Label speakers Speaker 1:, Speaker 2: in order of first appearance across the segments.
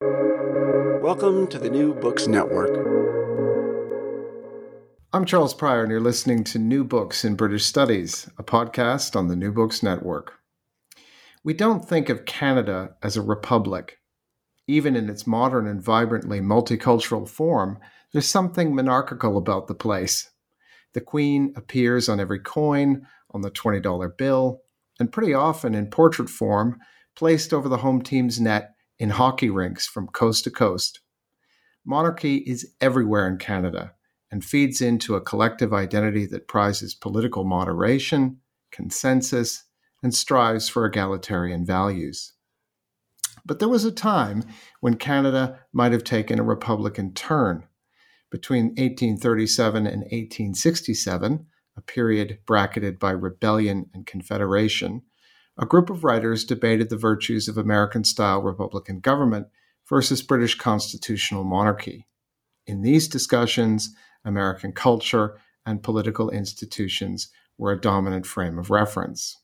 Speaker 1: Welcome to the New Books Network.
Speaker 2: I'm Charles Prior, and you're listening to New Books in British Studies, a podcast on the New Books Network. We don't think of Canada as a republic. Even in its modern and vibrantly multicultural form, there's something monarchical about the place. The Queen appears on every coin, on the $20 bill, and pretty often in portrait form, placed over the home team's net in hockey rinks from coast to coast. Monarchy is everywhere in Canada and feeds into a collective identity that prizes political moderation, consensus, and strives for egalitarian values. But there was a time when Canada might have taken a Republican turn. Between 1837 and 1867, a period bracketed by rebellion and confederation, a group of writers debated the virtues of American style Republican government versus British constitutional monarchy. In these discussions, American culture and political institutions were a dominant frame of reference.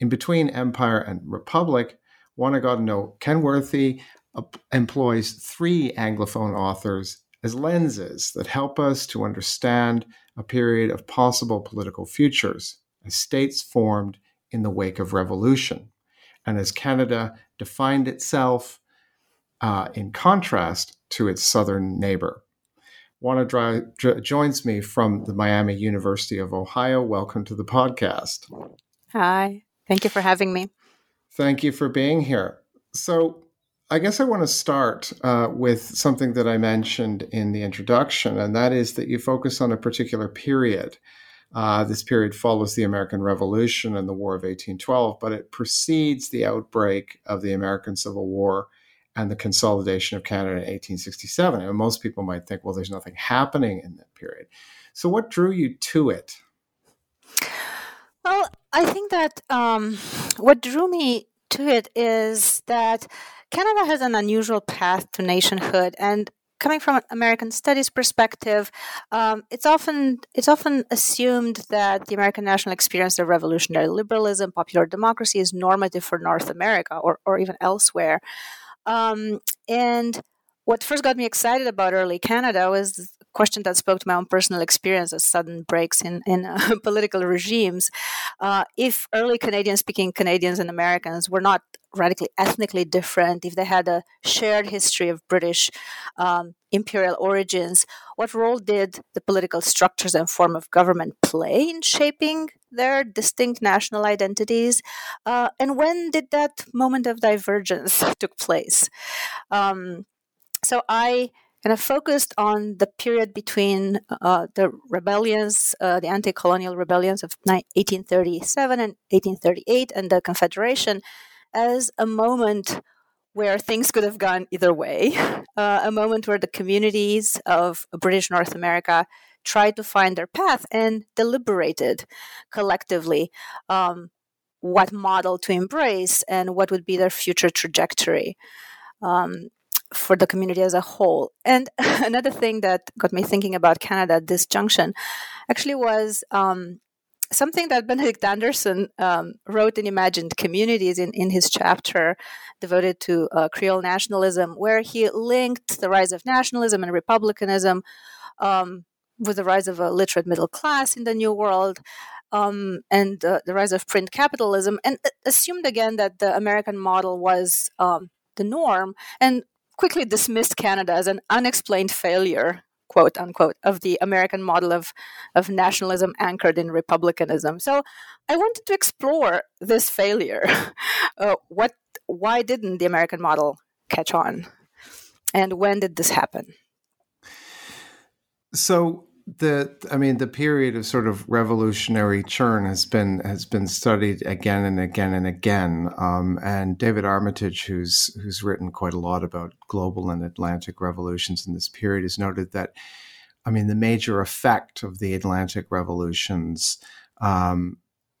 Speaker 2: In between Empire and Republic, Know Kenworthy employs three Anglophone authors as lenses that help us to understand a period of possible political futures as states formed in the wake of revolution and as Canada defined itself uh, in contrast to its southern neighbor. Wanna Dry joins me from the Miami University of Ohio. Welcome to the podcast.
Speaker 3: Hi, thank you for having me.
Speaker 2: Thank you for being here. So, I guess I want to start uh, with something that I mentioned in the introduction, and that is that you focus on a particular period. Uh, this period follows the American Revolution and the War of 1812, but it precedes the outbreak of the American Civil War and the consolidation of Canada in 1867. And most people might think, well, there's nothing happening in that period. So, what drew you to it?
Speaker 3: Well, I think that um, what drew me to it is that Canada has an unusual path to nationhood, and coming from an American studies perspective, um, it's often it's often assumed that the American national experience of revolutionary liberalism, popular democracy, is normative for North America or, or even elsewhere. Um, and what first got me excited about early Canada was question that spoke to my own personal experience as sudden breaks in, in uh, political regimes. Uh, if early Canadian speaking Canadians and Americans were not radically ethnically different, if they had a shared history of British um, imperial origins, what role did the political structures and form of government play in shaping their distinct national identities? Uh, and when did that moment of divergence took place? Um, so I kind of focused on the period between uh, the rebellions, uh, the anti colonial rebellions of 1837 and 1838, and the Confederation as a moment where things could have gone either way, uh, a moment where the communities of British North America tried to find their path and deliberated collectively um, what model to embrace and what would be their future trajectory. Um, for the community as a whole. And another thing that got me thinking about Canada at this junction actually was um, something that Benedict Anderson um, wrote in Imagined Communities in, in his chapter devoted to uh, Creole nationalism, where he linked the rise of nationalism and republicanism um, with the rise of a literate middle class in the New World. Um, and uh, the rise of print capitalism, and assumed again that the American model was um, the norm, and quickly dismissed Canada as an unexplained failure, quote unquote, of the American model of, of nationalism anchored in republicanism. So I wanted to explore this failure. uh, what, why didn't the American model catch on? And when did this happen?
Speaker 2: So the I mean the period of sort of revolutionary churn has been has been studied again and again and again. Um, and David Armitage, who's who's written quite a lot about global and Atlantic revolutions in this period, has noted that I mean the major effect of the Atlantic revolutions um,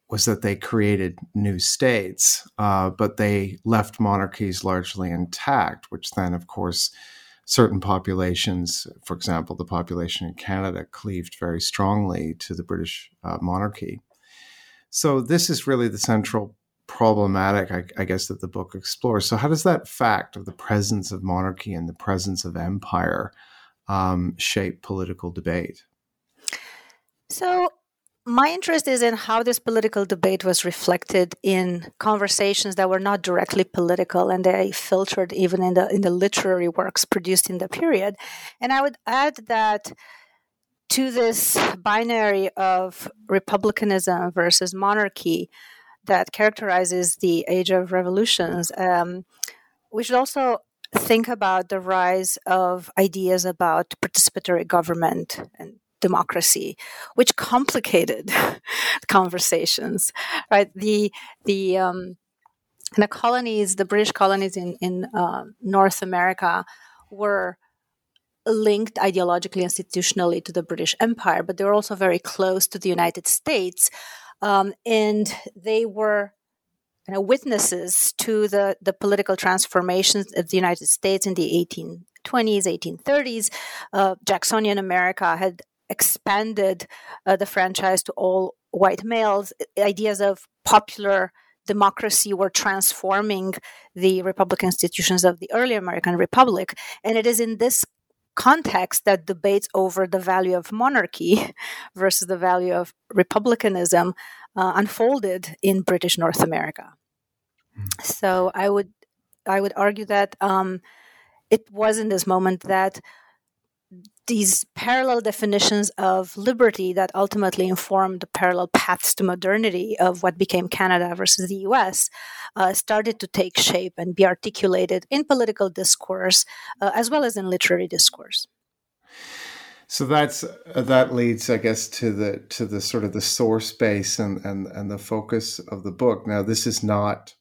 Speaker 2: was that they created new states, uh, but they left monarchies largely intact, which then, of course certain populations, for example, the population in Canada, cleaved very strongly to the British uh, monarchy. So, this is really the central problematic, I, I, guess, that the book explores. So, how does that fact of the presence of monarchy and the presence of empire um, shape political debate?
Speaker 3: So, my interest is in how this political debate was reflected in conversations that were not directly political and they filtered even in the in the literary works produced in the period. And i would add that to this binary of republicanism versus monarchy that characterizes the age of revolutions um, we should also think about the rise of ideas about participatory government and democracy, which complicated conversations. Right, the the um, the colonies, the British colonies in in uh, North America, were linked ideologically, institutionally to the British Empire, but they were also very close to the United States, um, and they were you know, witnesses to the, the political transformations of the United States in the 1820s, 1830s. Uh, Jacksonian America had expanded uh, the franchise to all white males, ideas of popular democracy were transforming the republican institutions of the early American Republic. And it is in this context that debates over the value of monarchy versus the value of republicanism uh, unfolded in British North America. Mm. So I would I would argue that um, it was in this moment that these parallel definitions of liberty that ultimately informed the parallel paths to modernity of what became Canada versus the US uh, started to take shape and be articulated in political discourse uh, as well as in literary discourse.
Speaker 2: So that's uh, that leads, I guess, to the to the sort of the source base and and and the focus of the book. Now, this is not,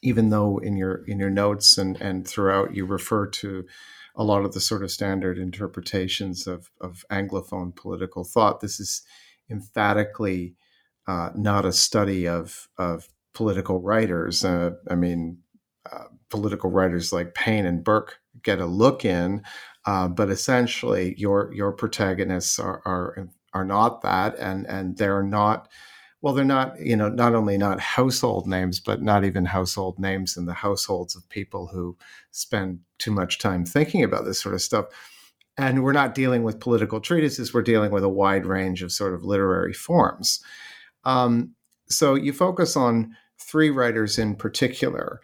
Speaker 2: even though in your in your notes and and throughout you refer to a lot of the sort of standard interpretations of, of Anglophone political thought. This is emphatically uh, not a study of, of political writers. Uh, I mean, uh, political writers like Paine and Burke get a look in, uh, but essentially, your your protagonists are, are are not that, and and they're not well they're not you know not only not household names but not even household names in the households of people who spend too much time thinking about this sort of stuff. And we're not dealing with political treatises we're dealing with a wide range of sort of literary forms. Um, so you focus on three writers in particular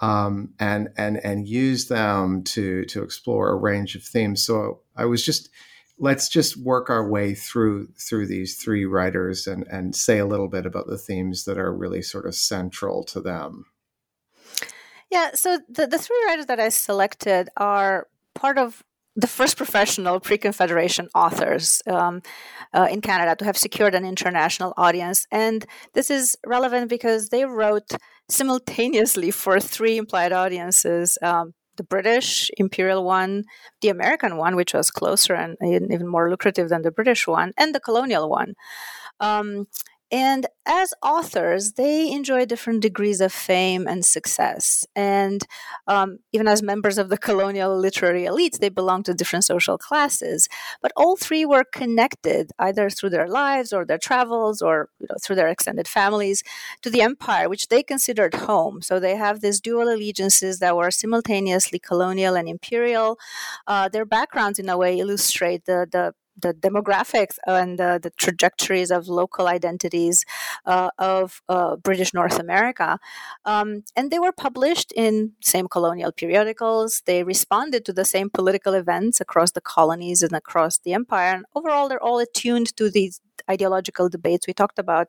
Speaker 2: um, and and and use them to to explore a range of themes. So i was just let's just work our way through through these three writers and and say a little bit about the themes that are really sort of central to them.
Speaker 3: Yeah so the, the three writers that i selected are part of the first professional pre-confederation authors um, uh, in canada to have secured an international audience. And this is relevant because they wrote simultaneously for three implied audiences um, the British imperial one, the American one, which was closer and even more lucrative than the British one, and the colonial one. Um, and as authors, they enjoy different degrees of fame and success. And um, even as members of the colonial literary elites, they belong to different social classes. But all three were connected, either through their lives or their travels or you know, through their extended families, to the empire, which they considered home. So they have these dual allegiances that were simultaneously colonial and imperial. Uh, their backgrounds, in a way, illustrate the, the the demographics and the, the trajectories of local identities uh, of uh, British North America. Um, and they were published in same colonial periodicals. They responded to the same political events across the colonies and across the empire. And overall, they're all attuned to these ideological debates we talked about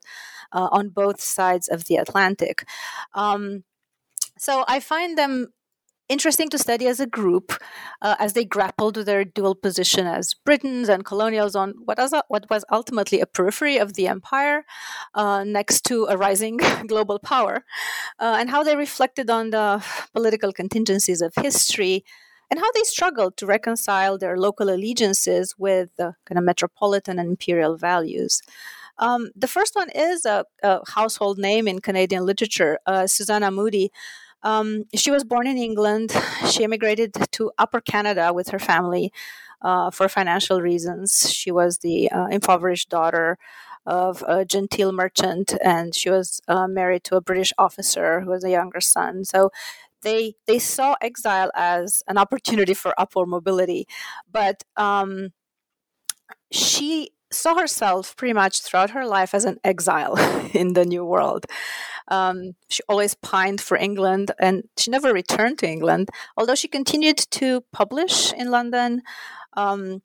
Speaker 3: uh, on both sides of the Atlantic. Um, so I find them interesting to study as a group uh, as they grappled with their dual position as Britons and colonials on what was, what was ultimately a periphery of the empire uh, next to a rising global power, uh, and how they reflected on the political contingencies of history and how they struggled to reconcile their local allegiances with the kind of metropolitan and imperial values. Um, the first one is a, a, household name in Canadian literature, uh, Susanna Moodie. Um, she was born in England. She immigrated to Upper Canada with her family uh, for financial reasons. She was the uh, impoverished daughter of a genteel merchant, and she was uh, married to a British officer who was a younger son. So they they saw exile as an opportunity for upward mobility, but um, she saw herself pretty much throughout her life as an exile in the new world. Um, she always pined for England and she never returned to England, although she continued to publish in London. Um,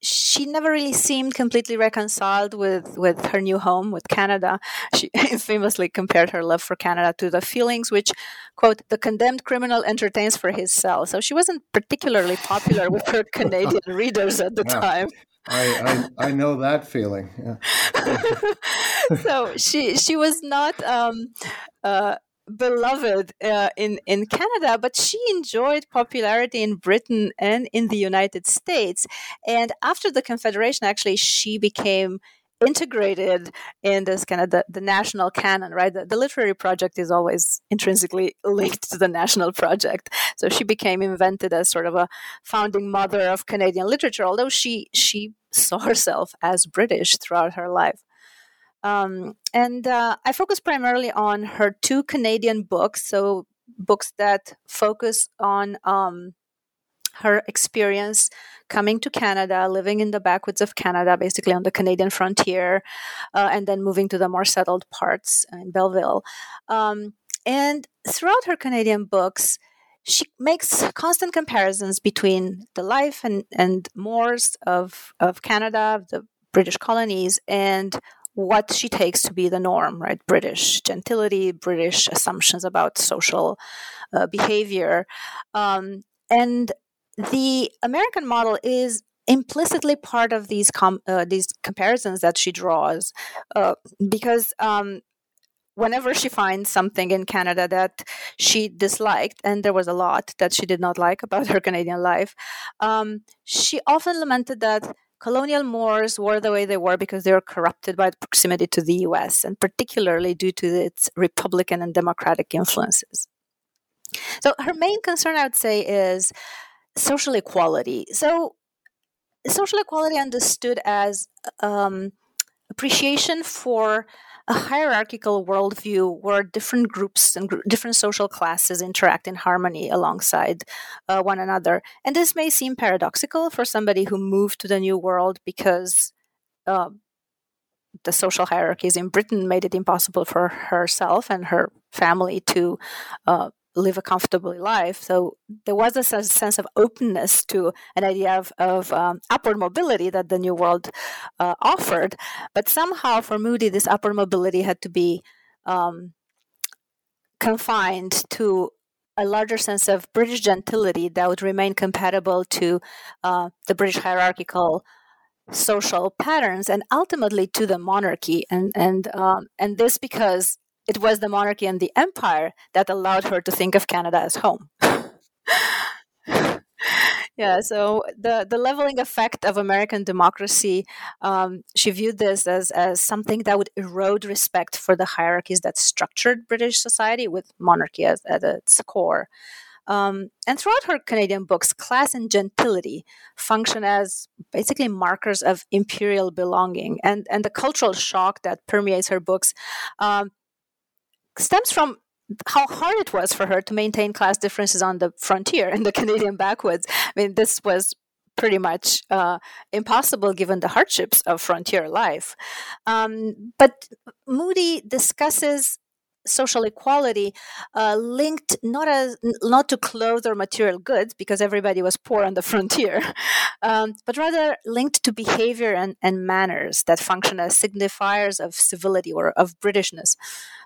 Speaker 3: she never really seemed completely reconciled with, with her new home, with Canada. She famously compared her love for Canada to the feelings which, quote, the condemned criminal entertains for his cell. So she wasn't particularly popular with her Canadian readers at the yeah. time.
Speaker 2: I, I, I know that feeling. Yeah.
Speaker 3: so she she was not um, uh, beloved uh, in in Canada, but she enjoyed popularity in Britain and in the United States. And after the Confederation, actually, she became integrated in this kind of the, the national canon right? The, the, literary project is always intrinsically linked to the national project. So she became invented as sort of a founding mother of canadian literature although she she saw herself as british throughout her life. Um, and uh, I focus primarily on her two Canadian books, so books that focus on um, her experience coming to Canada, living in the backwoods of Canada, basically on the Canadian frontier, uh, and then moving to the more settled parts in Belleville. Um, and throughout her Canadian books, she makes constant comparisons between the life and, and mores of, of Canada, the British colonies, and what she takes to be the norm, right? British gentility, British assumptions about social uh, behavior. Um, and the American model is implicitly part of these com- uh, these comparisons that she draws, uh, because um, whenever she finds something in Canada that she disliked, and there was a lot that she did not like about her Canadian life, um, she often lamented that colonial mores were the way they were because they were corrupted by proximity to the US, and particularly due to its Republican and Democratic influences. So, her main concern, I would say, is social equality. So, social equality understood as um, appreciation for a hierarchical worldview where different groups and gr- different social classes interact in harmony alongside uh, one another. And this may seem paradoxical for somebody who moved to the new world because uh, the social hierarchies in Britain made it impossible for herself and her family to uh, live a comfortable life. So there was a sense of openness to an idea of, of um, upward mobility that the New World uh, offered. But somehow for Moodie, this upward mobility had to be um, confined to a larger sense of British gentility that would remain compatible to uh, the British hierarchical social patterns and ultimately to the monarchy and and um, and this because it was the monarchy and the empire that allowed her to think of Canada as home. yeah, so the, the leveling effect of American democracy, um, she viewed this as, as something that would erode respect for the hierarchies that structured British society with monarchy as, at its core. Um, and throughout her Canadian books, class and gentility function as basically markers of imperial belonging. And, and the cultural shock that permeates her books um, stems from how hard it was for her to maintain class differences on the frontier in the Canadian backwoods. I mean, this was pretty much uh, impossible given the hardships of frontier life. Um, but Moodie discusses social equality uh, linked not as not to clothes or material goods because everybody was poor on the frontier um, but rather linked to behavior and, and, manners that function as signifiers of civility or of britishness.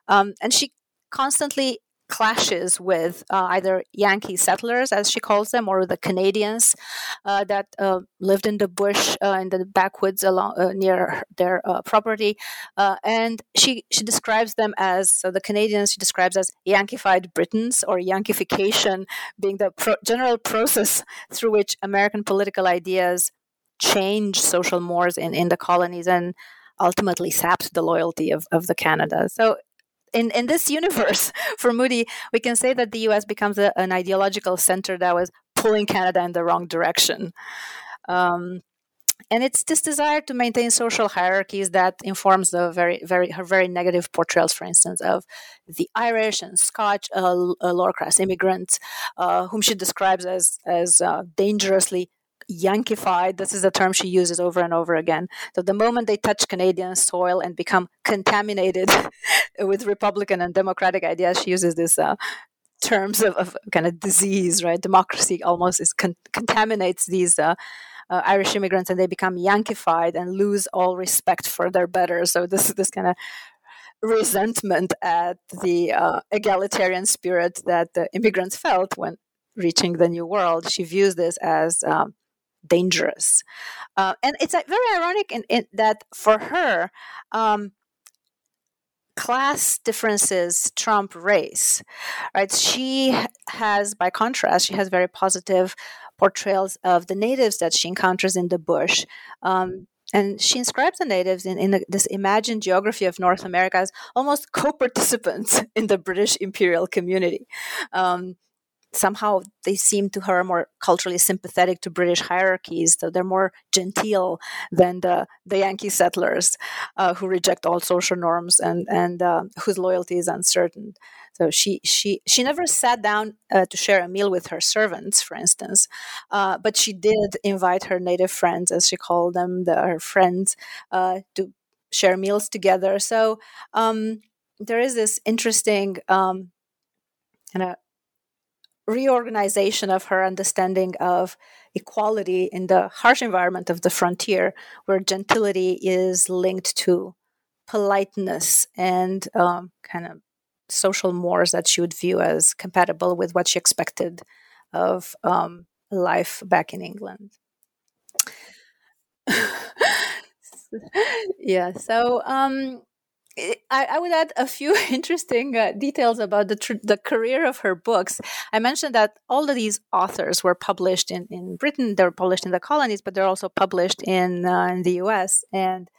Speaker 3: Um, and she constantly clashes with uh, either Yankee settlers, as she calls them, or the Canadians uh, that uh, lived in the bush uh, in the backwoods along uh, near their uh, property, and she she describes them as so the Canadians she describes as Yankified Britons or Yankification being the pro- general process through which American political ideas change social mores in, in the colonies and ultimately sapped the loyalty of, of the Canada. So in, in this universe for Moodie, we can say that the US becomes a, an ideological center that was pulling Canada in the wrong direction. Um, and it's this desire to maintain social hierarchies that informs the very, very, her very negative portrayals, for instance, of the Irish and Scotch uh, lower class immigrants, uh, whom she describes as as uh, dangerously Yankified. This is a term she uses over and over again. So the moment they touch Canadian soil and become contaminated with Republican and Democratic ideas, she uses this uh, terms of, of, kind of disease, right? Democracy almost is con- contaminates these. Uh, uh, Irish immigrants and they become Yankified and lose all respect for their betters. So this this kind of resentment at the uh, egalitarian spirit that the immigrants felt when reaching the new world. She views this as um, dangerous. Uh, and it's uh, very ironic in, in, that for her, um, class differences trump race right she has by contrast she has very positive portrayals of the natives that she encounters in the bush um, and she inscribes the natives in, in this imagined geography of North America as almost co-participants in the British imperial community. Um, somehow they seem to her more culturally sympathetic to British hierarchies. So they're more genteel than the, the Yankee settlers uh, who reject all social norms and, and uh, whose loyalty is uncertain. So she she she never sat down uh, to share a meal with her servants, for instance, uh, but she did invite her native friends, as she called them, the, her friends, uh, to share meals together. So um, there is this interesting um, kind of reorganization of her understanding of equality in the harsh environment of the frontier, where gentility is linked to politeness and um, kind of social mores that she would view as compatible with what she expected of um, life back in England. yeah, so um, I, I, would add a few interesting uh, details about the tr- the career of her books. I mentioned that all of these authors were published in, in Britain. They were published in the colonies, but they're also published in uh, in the U.S. And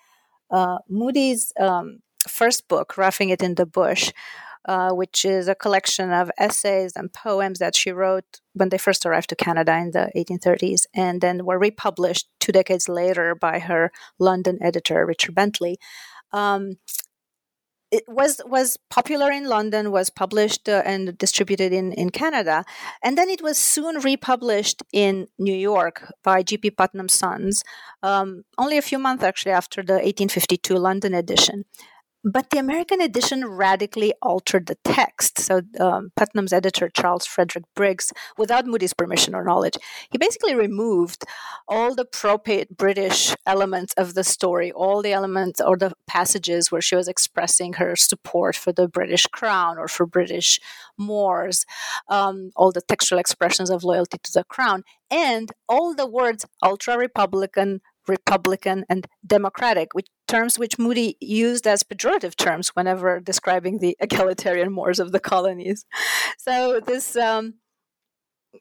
Speaker 3: uh, Moodie's um, first book, "Roughing It in the Bush," uh, which is a collection of essays and poems that she wrote when they first arrived to Canada in the 1830s, and then were republished two decades later by her London editor Richard Bentley. Um, it was was popular in London, was published uh, and distributed in in Canada, and then it was soon republished in New York by G.P. Putnam's Sons, um, only a few months actually after the 1852 London edition. But the American edition radically altered the text. So um, Putnam's editor, Charles Frederick Briggs, without Moodie's permission or knowledge, he basically removed all the pro British elements of the story, all the elements or the passages where she was expressing her support for the British crown or for British mores, um, all the textual expressions of loyalty to the crown, and all the words ultra Republican, Republican, and Democratic, which terms which Moodie used as pejorative terms whenever describing the egalitarian mores of the colonies. So this um,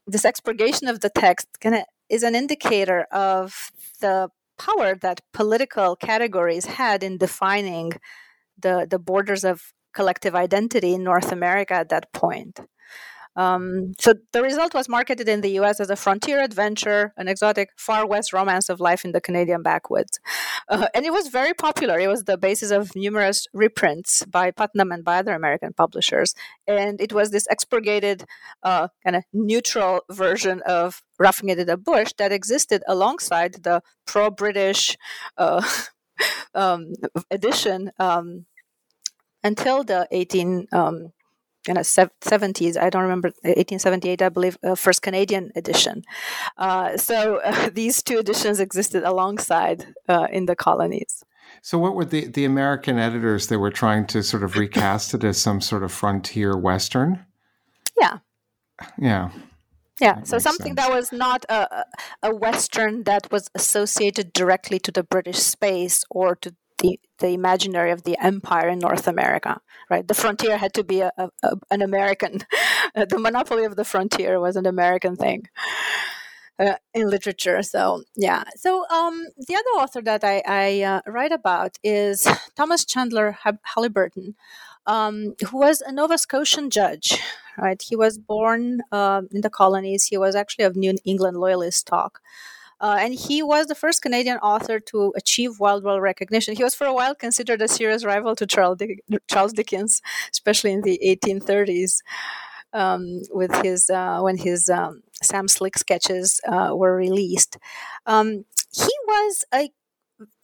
Speaker 3: this expurgation of the text kind of is an indicator of the power that political categories had in defining the the borders of collective identity in North America at that point. Um, so the result was marketed in the US as a frontier adventure, an exotic far west romance of life in the Canadian backwoods. Uh, and it was very popular. It was the basis of numerous reprints by Putnam and by other American publishers. And it was this expurgated, uh, kind of neutral version of Roughing It in the Bush that existed alongside the pro British uh, um, edition um, until the 18. Um, in the 70s i don't remember 1878 i believe uh, first canadian edition uh, so uh, these two editions existed alongside uh, in the colonies
Speaker 2: so what were the, the american editors that were trying to sort of recast it as some sort of frontier western
Speaker 3: Yeah.
Speaker 2: Yeah.
Speaker 3: Yeah, that so something sense. that was not a, a Western that was associated directly to the British space or to the, the imaginary of the empire in North America, right? The frontier had to be a, a, an American. the monopoly of the frontier was an American thing. Uh, in literature. So yeah. So um, the other author that I, I uh, write about is Thomas Chandler Haliburton, um, who was a Nova Scotian judge. Right, he was born uh, in the colonies. He was actually of New England Loyalist stock. Uh, and he was the first Canadian author to achieve worldwide recognition. He was for a while considered a serious rival to Charles, Dick- Charles Dickens, especially in the 1830s, um, with his uh, when his um, Sam Slick sketches uh, were released. Um, he was a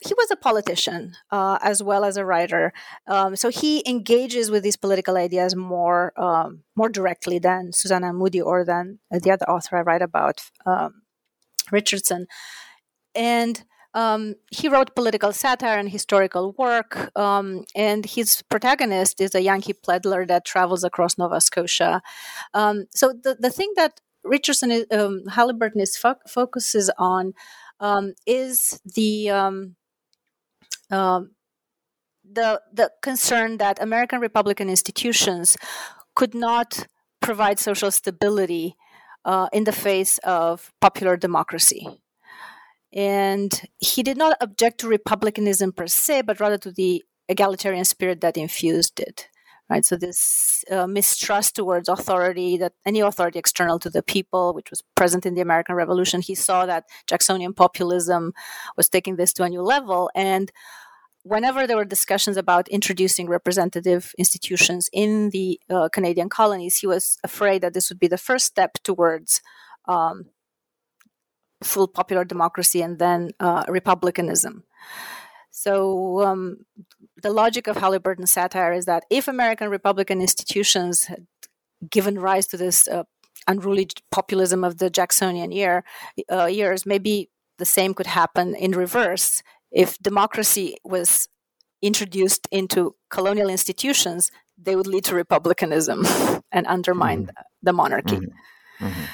Speaker 3: he was a politician uh, as well as a writer, um, so he engages with these political ideas more um, more directly than Susanna Moodie or than the other author I write about, um, Richardson, and. Um, he wrote political satire and historical work, um, and his protagonist is a Yankee peddler that travels across Nova Scotia. Um, so the, the thing that Richardson is, um, Haliburton is fo- focuses on um, is the um, the the concern that American Republican institutions could not provide social stability uh, in the face of popular democracy. And he did not object to republicanism per se, but rather to the egalitarian spirit that infused it right? So this uh, mistrust towards authority, that any authority external to the people, which was present in the American Revolution, he saw that Jacksonian populism was taking this to a new level, and whenever there were discussions about introducing representative institutions in the uh, Canadian colonies, he was afraid that this would be the first step towards um, full popular democracy and then uh, republicanism. So um, the logic of Haliburton's satire is that if American Republican institutions had given rise to this uh, unruly populism of the Jacksonian year uh, years, maybe the same could happen in reverse. If democracy was introduced into colonial institutions, they would lead to republicanism and undermine mm-hmm. the monarchy. Mm-hmm. Mm-hmm.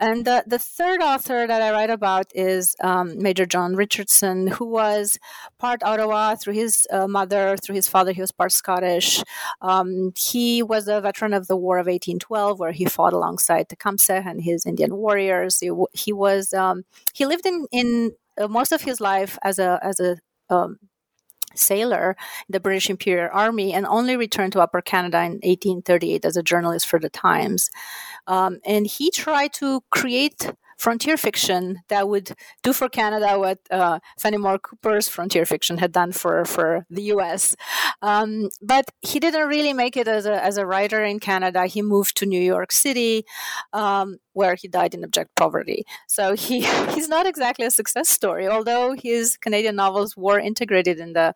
Speaker 3: And the, the third author that I write about is um, Major John Richardson, who was part Ottawa through his uh, mother, through his father, he was part Scottish. Um, he was a veteran of the War of 1812, where he fought alongside Tecumseh and his Indian warriors. He, he was um, he lived in in most of his life as a as a um, sailor in the British Imperial Army and only returned to Upper Canada in 1838 as a journalist for the Times. Um, and he tried to create frontier fiction that would do for Canada what uh, Fenimore Cooper's frontier fiction had done for, for the US. Um, but he didn't really make it as a, as a writer in Canada. He moved to New York City, um, where he died in abject poverty. So he, he's not exactly a success story, although his Canadian novels were integrated in the,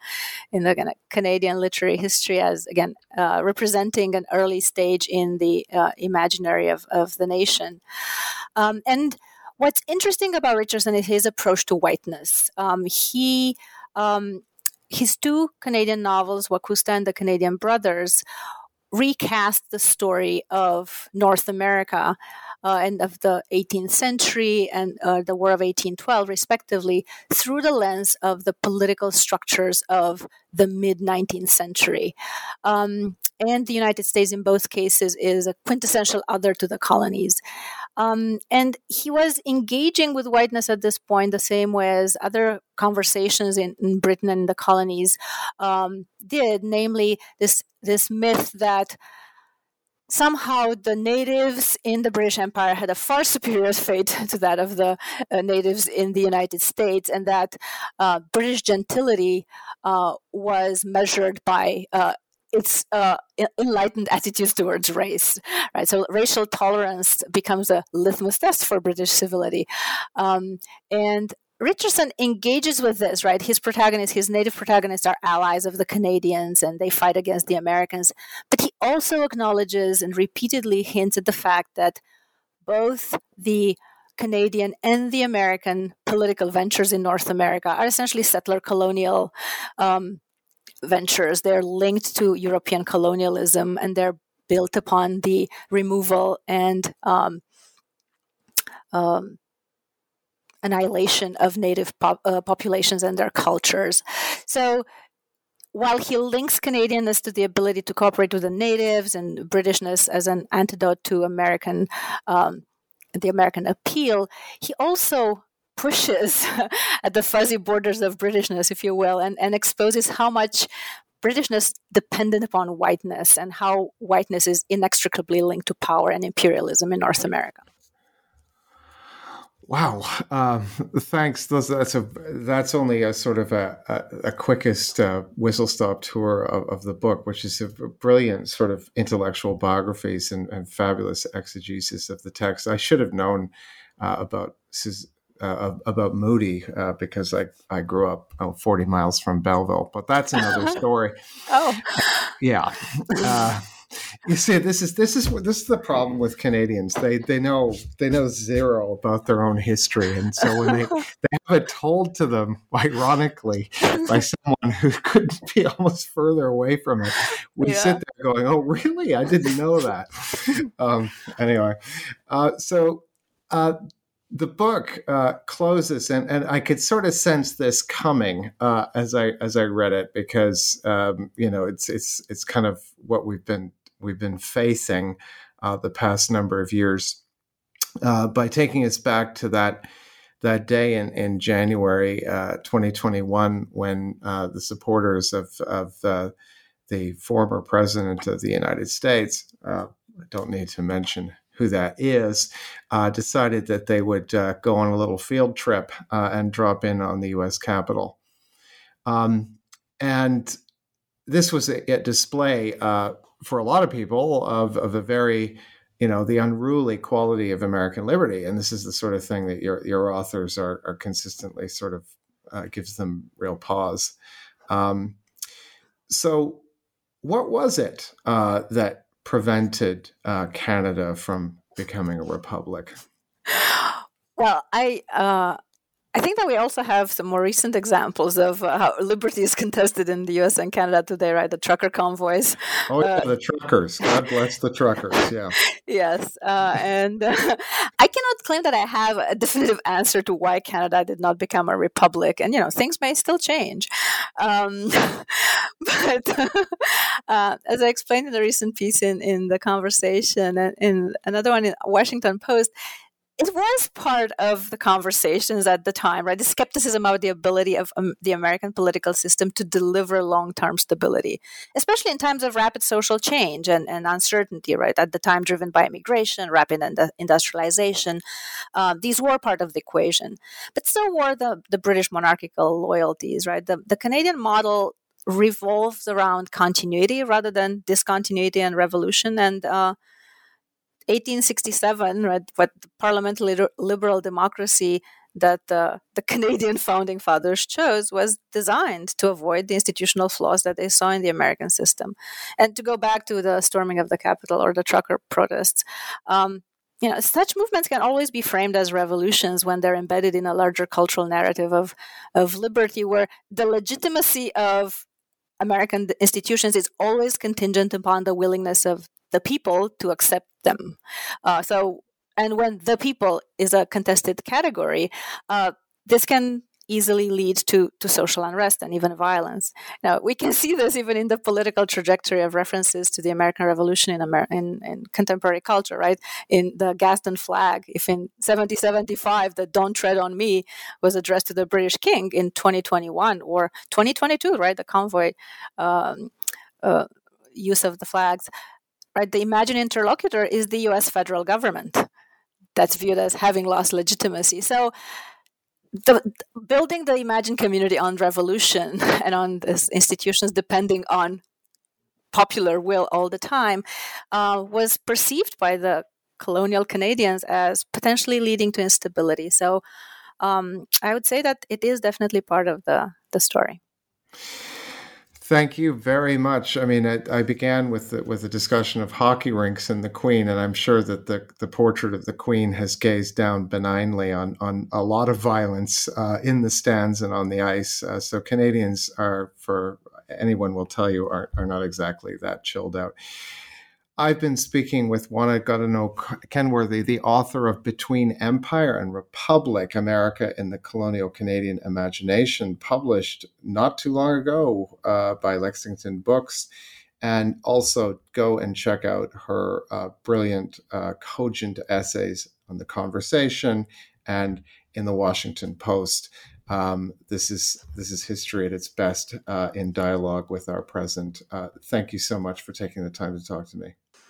Speaker 3: in the Canadian literary history as, again, uh, representing an early stage in the uh, imaginary of, of the nation. Um, and what's interesting about Richardson is his approach to whiteness. Um, he um, his two Canadian novels, Wacousta and the Canadian Brothers, recast the story of North America and of the 18th century and uh, the War of 1812, respectively, through the lens of the political structures of the mid 19th century. Um, and the United States, in both cases, is a quintessential other to the colonies. Um, and he was engaging with whiteness at this point the same way as other conversations in, in Britain and the colonies um, did, namely this this myth that somehow the natives in the British Empire had a far superior fate to that of the uh, natives in the United States, and that uh, British gentility uh, was measured by uh, its uh, enlightened attitudes towards race, right? So racial tolerance becomes a litmus test for British civility, um, and Richardson engages with this, right? His protagonists, his native protagonists, are allies of the Canadians and they fight against the Americans. But he also acknowledges and repeatedly hints at the fact that both the Canadian and the American political ventures in North America are essentially settler colonial um, ventures. They're linked to European colonialism and they're built upon the removal and um, um, annihilation of native uh, populations and their cultures. So while he links Canadianness to the ability to cooperate with the natives and Britishness as an antidote to American, um, the American appeal, he also pushes at the fuzzy borders of Britishness, if you will, and, and exposes how much Britishness dependent upon whiteness and how whiteness is inextricably linked to power and imperialism in North America.
Speaker 2: Wow, um, thanks. Those, that's a that's only a sort of a, a, a quickest uh, whistle stop tour of, of, the book, which is a brilliant sort of intellectual biographies and, and fabulous exegesis of the text. I should have known uh, about uh, about Moodie uh, because I, I grew up oh, 40 miles from Belleville, but that's another story.
Speaker 3: oh,
Speaker 2: yeah. You see, this is this is this is the problem with Canadians. They they know they know zero about their own history, and so when they they have it told to them, ironically, by someone who couldn't be almost further away from it, we yeah. sit there going, "Oh, really? I didn't know that." um, anyway, uh, so uh, the book uh, closes, and, and I could sort of sense this coming uh, as I as I read it because um, you know it's it's it's kind of what we've been we've been facing uh, the past number of years uh, by taking us back to that that day in in January uh, 2021 when uh, the supporters of of the former president of the United States I don't need to mention who that is, uh, decided that they would uh, go on a little field trip uh, and drop in on the U.S. Capitol. Um, and this was a, a display uh, for a lot of people of, of a very, you know, the unruly quality of American liberty. And this is the sort of thing that your, your authors are, are consistently sort of uh, gives them real pause. Um, so, what was it uh, that prevented uh, Canada from becoming a republic?
Speaker 3: Well, I uh, I think that we also have some more recent examples of uh, how liberty is contested in the U.S. and Canada today, right? The trucker convoys.
Speaker 2: Oh, yeah, uh, the truckers. God bless the truckers. Yeah.
Speaker 3: yes, uh, and uh, I cannot claim that I have a definitive answer to why Canada did not become a republic, and you know things may still change. Um, but uh, as I explained in a recent piece in in the conversation, and in another one in Washington Post it was part of the conversations at the time, right? The skepticism about the ability of um, the American political system to deliver long term stability, especially in times of rapid social change and, and uncertainty, right? At the time, driven by immigration, rapid industrialization. Uh, these were part of the equation. But so were the, the British monarchical loyalties, right? The, the Canadian model revolves around continuity rather than discontinuity and revolution. And uh, 1867, right, what the parliamentary liberal democracy that uh, the Canadian founding fathers chose was designed to avoid the institutional flaws that they saw in the American system. And to go back to the storming of the Capitol or the trucker protests, um, you know, such movements can always be framed as revolutions when they're embedded in a larger cultural narrative of, of liberty, where the legitimacy of American institutions is always contingent upon the willingness of the people to accept them. Uh, so, and when the people is a contested category, uh, this can easily lead to, to social unrest and even violence. Now, we can see this even in the political trajectory of references to the American Revolution in, Amer- in, in contemporary culture, right? In the Gadsden flag, if in 1775 the Don't Tread on Me was addressed to the British King in 2021 or 2022, right? The convoy um, uh, use of the flags right? The imagined interlocutor is the US federal government that's viewed as having lost legitimacy. So, the, building the imagined community on revolution and on institutions depending on popular will all the time uh, was perceived by the colonial Canadians as potentially leading to instability. So, um, I would say that it is definitely part of the the story.
Speaker 2: Thank you very much. I mean, I, I began with the, with a discussion of hockey rinks and the Queen, and I'm sure that the, the portrait of the Queen has gazed down benignly on on a lot of violence uh, in the stands and on the ice. Uh, so Canadians are, for anyone will tell you, are are not exactly that chilled out. I've been speaking with Oana Godeanu-Kenworthy, the author of Between Empire and Republic America in the Colonial Canadian Imagination, published not too long ago uh, by Lexington Books. And also go and check out her uh, brilliant, uh, cogent essays on the conversation and in the Washington Post. Um, this is this is history at its best uh, in dialogue with our present. Uh, thank you so much for taking the time to talk to me.